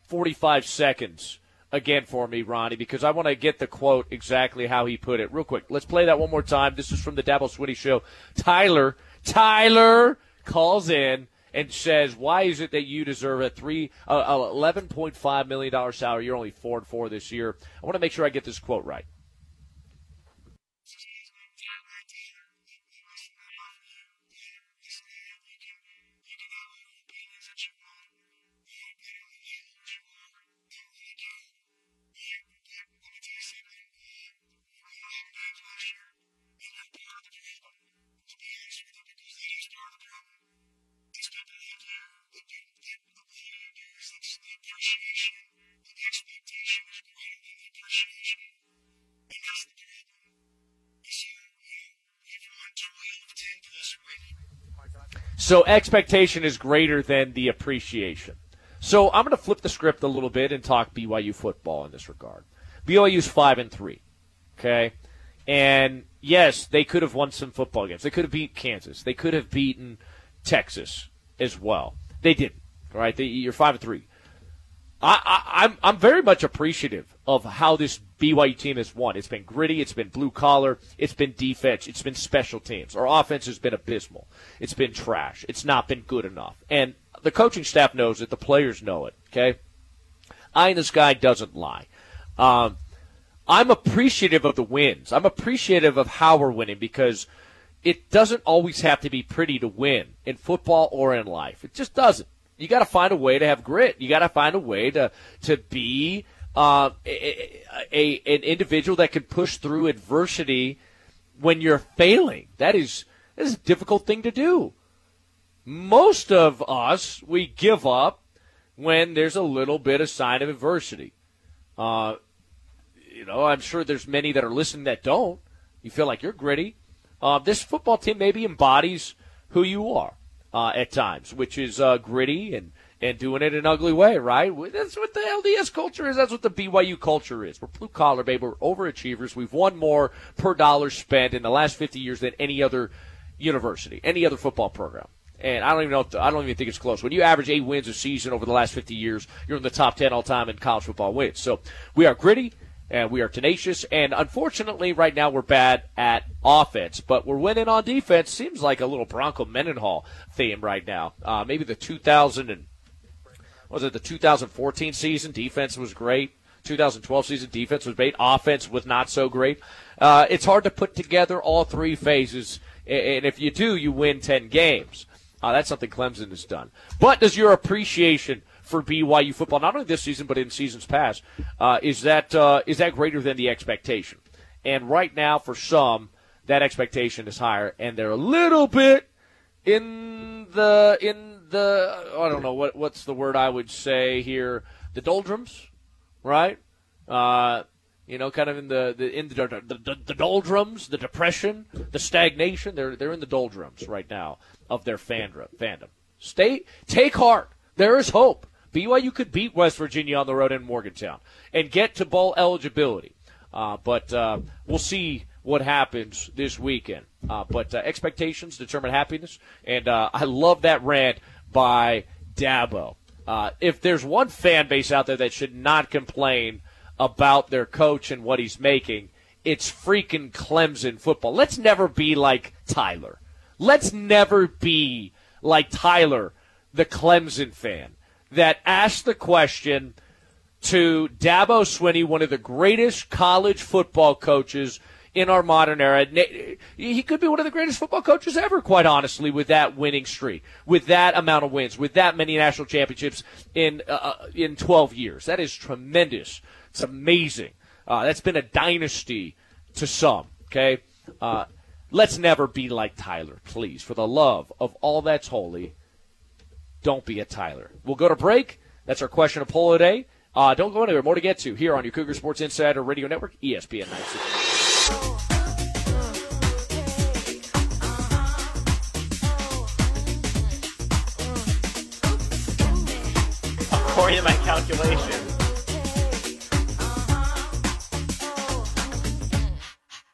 45 seconds again for me, Ronnie, because I want to get the quote exactly how he put it. Real quick, let's play that one more time. This is from the Dabo Swinney Show. Tyler, Tyler calls in and says, "Why is it that you deserve a three, uh, eleven point five million dollar salary? You're only four and four this year." I want to make sure I get this quote right. So expectation is greater than the appreciation. So I'm going to flip the script a little bit and talk BYU football in this regard. BYU's five and three, okay, and yes, they could have won some football games. They could have beat Kansas. They could have beaten Texas as well. They didn't. Right? They, you're five and three. I, I, I'm I'm very much appreciative of how this BYU team has won. It's been gritty. It's been blue collar. It's been defense. It's been special teams. Our offense has been abysmal. It's been trash. It's not been good enough. And the coaching staff knows it. The players know it. Okay. Eye in the sky doesn't lie. Um, I'm appreciative of the wins. I'm appreciative of how we're winning because it doesn't always have to be pretty to win in football or in life. It just doesn't. You got to find a way to have grit. You got to find a way to to be uh, a, a an individual that can push through adversity when you're failing. That is that is a difficult thing to do. Most of us we give up when there's a little bit of sign of adversity. Uh, you know, I'm sure there's many that are listening that don't. You feel like you're gritty. Uh, this football team maybe embodies who you are uh, at times, which is uh, gritty and, and doing it in an ugly way, right? That's what the LDS culture is. That's what the BYU culture is. We're blue collar, baby. We're overachievers. We've won more per dollar spent in the last 50 years than any other university, any other football program. And I don't even know. I don't even think it's close. When you average eight wins a season over the last 50 years, you're in the top 10 all time in college football wins. So we are gritty and we are tenacious. And unfortunately, right now we're bad at offense, but we're winning on defense. Seems like a little Bronco Mendenhall theme right now. Uh, maybe the 2000 and was it the 2014 season? Defense was great. 2012 season defense was great. Offense was not so great. Uh, it's hard to put together all three phases, and if you do, you win 10 games. Uh, that's something Clemson has done. But does your appreciation for BYU football, not only this season but in seasons past, uh, is that uh, is that greater than the expectation? And right now, for some, that expectation is higher, and they're a little bit in the in the I don't know what what's the word I would say here the doldrums, right? Uh, you know, kind of in the, the in the, the, the, the doldrums, the depression, the stagnation. They're they're in the doldrums right now of their fandom. Fandom. Stay, take heart. There is hope. BYU could beat West Virginia on the road in Morgantown and get to bowl eligibility. Uh, but uh, we'll see what happens this weekend. Uh, but uh, expectations determine happiness, and uh, I love that rant by Dabo. Uh, if there's one fan base out there that should not complain about their coach and what he's making, it's freaking Clemson football. Let's never be like Tyler. Let's never be like Tyler, the Clemson fan, that asked the question to Dabo Swinney, one of the greatest college football coaches in our modern era. He could be one of the greatest football coaches ever, quite honestly, with that winning streak, with that amount of wins, with that many national championships in uh, uh in 12 years. That is tremendous. It's amazing. Uh, that's been a dynasty to some. Okay, uh, let's never be like Tyler, please. For the love of all that's holy, don't be a Tyler. We'll go to break. That's our question of poll today. Uh, don't go anywhere. More to get to here on your Cougar Sports Insider Radio Network, ESPN 960. According to my calculation.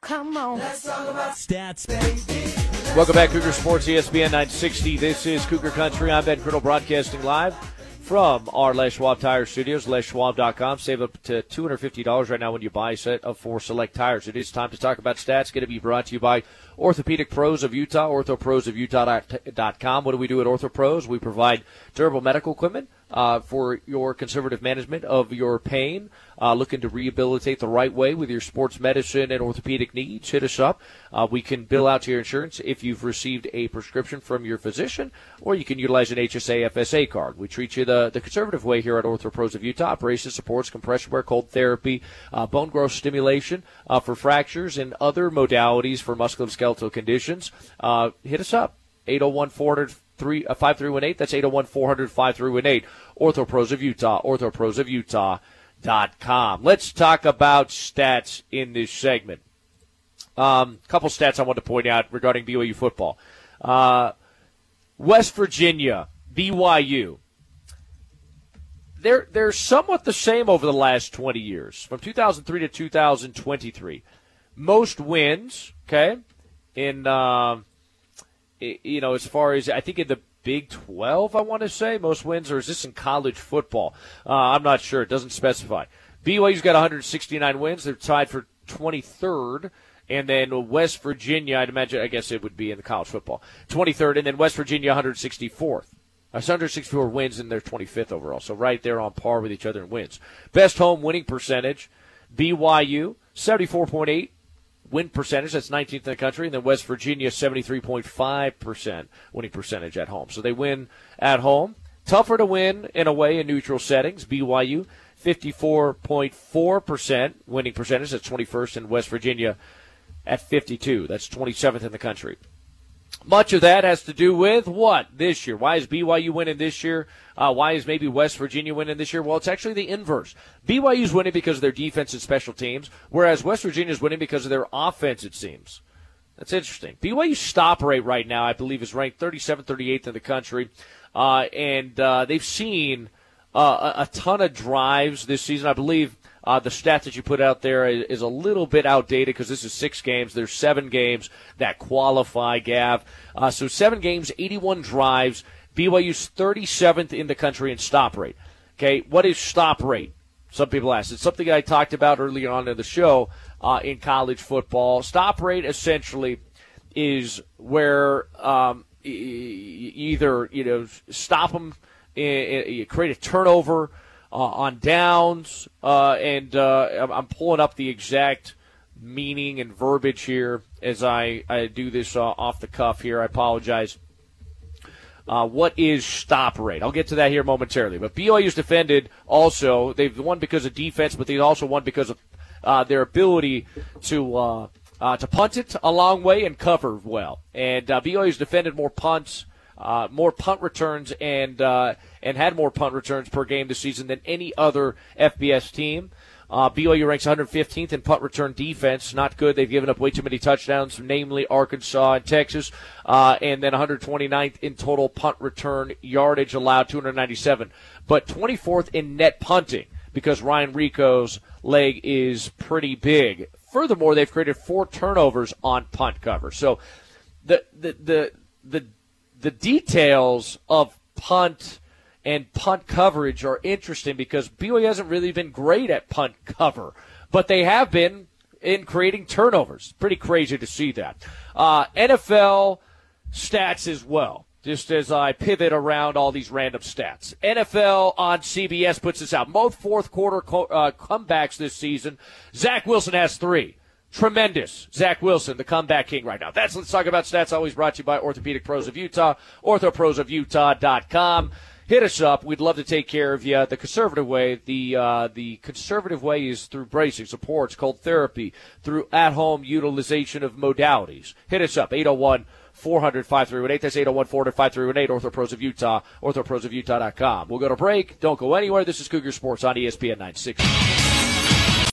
Come on. Let's talk about stats, baby. Welcome back, Cougar Sports ESPN 960. This is Cougar Country. I'm Ben Criddle broadcasting live from our Les Schwab Tire Studios, leschwab.com. Save up to $250 right now when you buy a set of four select tires. It is time to talk about stats. Going to be brought to you by Orthopedic Pros of Utah, orthoprosofutah.com. What do we do at OrthoPros? We provide durable medical equipment uh, for your conservative management of your pain. Uh, looking to rehabilitate the right way with your sports medicine and orthopedic needs, hit us up. Uh, we can bill out to your insurance if you've received a prescription from your physician, or you can utilize an HSA FSA card. We treat you the, the conservative way here at OrthoPros of Utah. Braces, supports, compression wear, cold therapy, uh, bone growth stimulation uh, for fractures, and other modalities for musculoskeletal conditions. Uh, hit us up. 801 400 three, uh, 5318. That's 801 400 5318. Orthopros of Utah. Orthopros of Utah. Dot com. Let's talk about stats in this segment. A um, couple stats I want to point out regarding BYU football. Uh, West Virginia, BYU. They're they're somewhat the same over the last 20 years, from 2003 to 2023. Most wins, okay, in uh, you know as far as I think in the Big 12, I want to say, most wins, or is this in college football? Uh, I'm not sure. It doesn't specify. BYU's got 169 wins. They're tied for 23rd. And then West Virginia, I'd imagine, I guess it would be in the college football, 23rd. And then West Virginia, 164th. That's 164 wins, and they're 25th overall. So right there on par with each other in wins. Best home winning percentage, BYU, 74.8 win percentage. That's 19th in the country. And then West Virginia, 73.5% winning percentage at home. So they win at home. Tougher to win in a way in neutral settings. BYU, 54.4% winning percentage. That's 21st in West Virginia at 52. That's 27th in the country. Much of that has to do with what this year? Why is BYU winning this year? Uh, why is maybe West Virginia winning this year? Well, it's actually the inverse. BYU's winning because of their defense and special teams, whereas West Virginia's winning because of their offense, it seems. That's interesting. BYU's stop rate right now, I believe, is ranked 37th, 38th in the country. Uh, and uh, they've seen uh, a, a, ton of drives this season. I believe Uh, the stat that you put out there is, a little bit outdated because this is six games. There's seven games that qualify, Gav. Uh, so seven games, 81 drives. BYU's 37th in the country in stop rate. Okay, what is stop rate? Some people ask. It's something I talked about earlier on in the show uh, in college football. Stop rate essentially is where um, e- e- either you know stop them, you create a turnover uh, on downs, uh, and uh, I'm- pulling up the exact meaning and verbiage here as I, I do this uh, off the cuff here. I apologize. Uh, what is stop rate? I'll get to that here momentarily. But BYU's defended also. They've won because of defense, but they also won because of uh, their ability to to punt it a long way and cover well. And BYU's defended more punts, uh, more punt returns, and uh, and had more punt returns per game this season than any other FBS team. Uh, BYU ranks 115th in punt return defense. Not good. They've given up way too many touchdowns, namely Arkansas and Texas. Uh, and then 129th in total punt return yardage allowed, 297. But 24th in net punting because Ryan Rehkow's leg is pretty big. Furthermore, they've created four turnovers on punt cover. So the the the the, the details of punt and punt coverage are interesting because BYU hasn't really been great at punt cover, but they have been in creating turnovers. Pretty crazy to see that. Uh, NFL stats as well. Just as I pivot around all these random stats, NFL on CBS puts this out. Both fourth quarter co- uh, comebacks this season. Zach Wilson has three. Tremendous. Zach Wilson, the comeback king right now. That's Let's Talk About Stats, always brought to you by Orthopedic Pros of Utah, orthoprosofutah.com. Hit us up. We'd love to take care of you. The conservative way, the uh, the conservative way is through bracing, supports, cold therapy, through at-home utilization of modalities. Hit us up, 801 400 5318. That's 801 400 5318. Orthopros of Utah, orthoprosofutah.com. We'll go to break. Don't go anywhere. This is Cougar Sports on ESPN 960.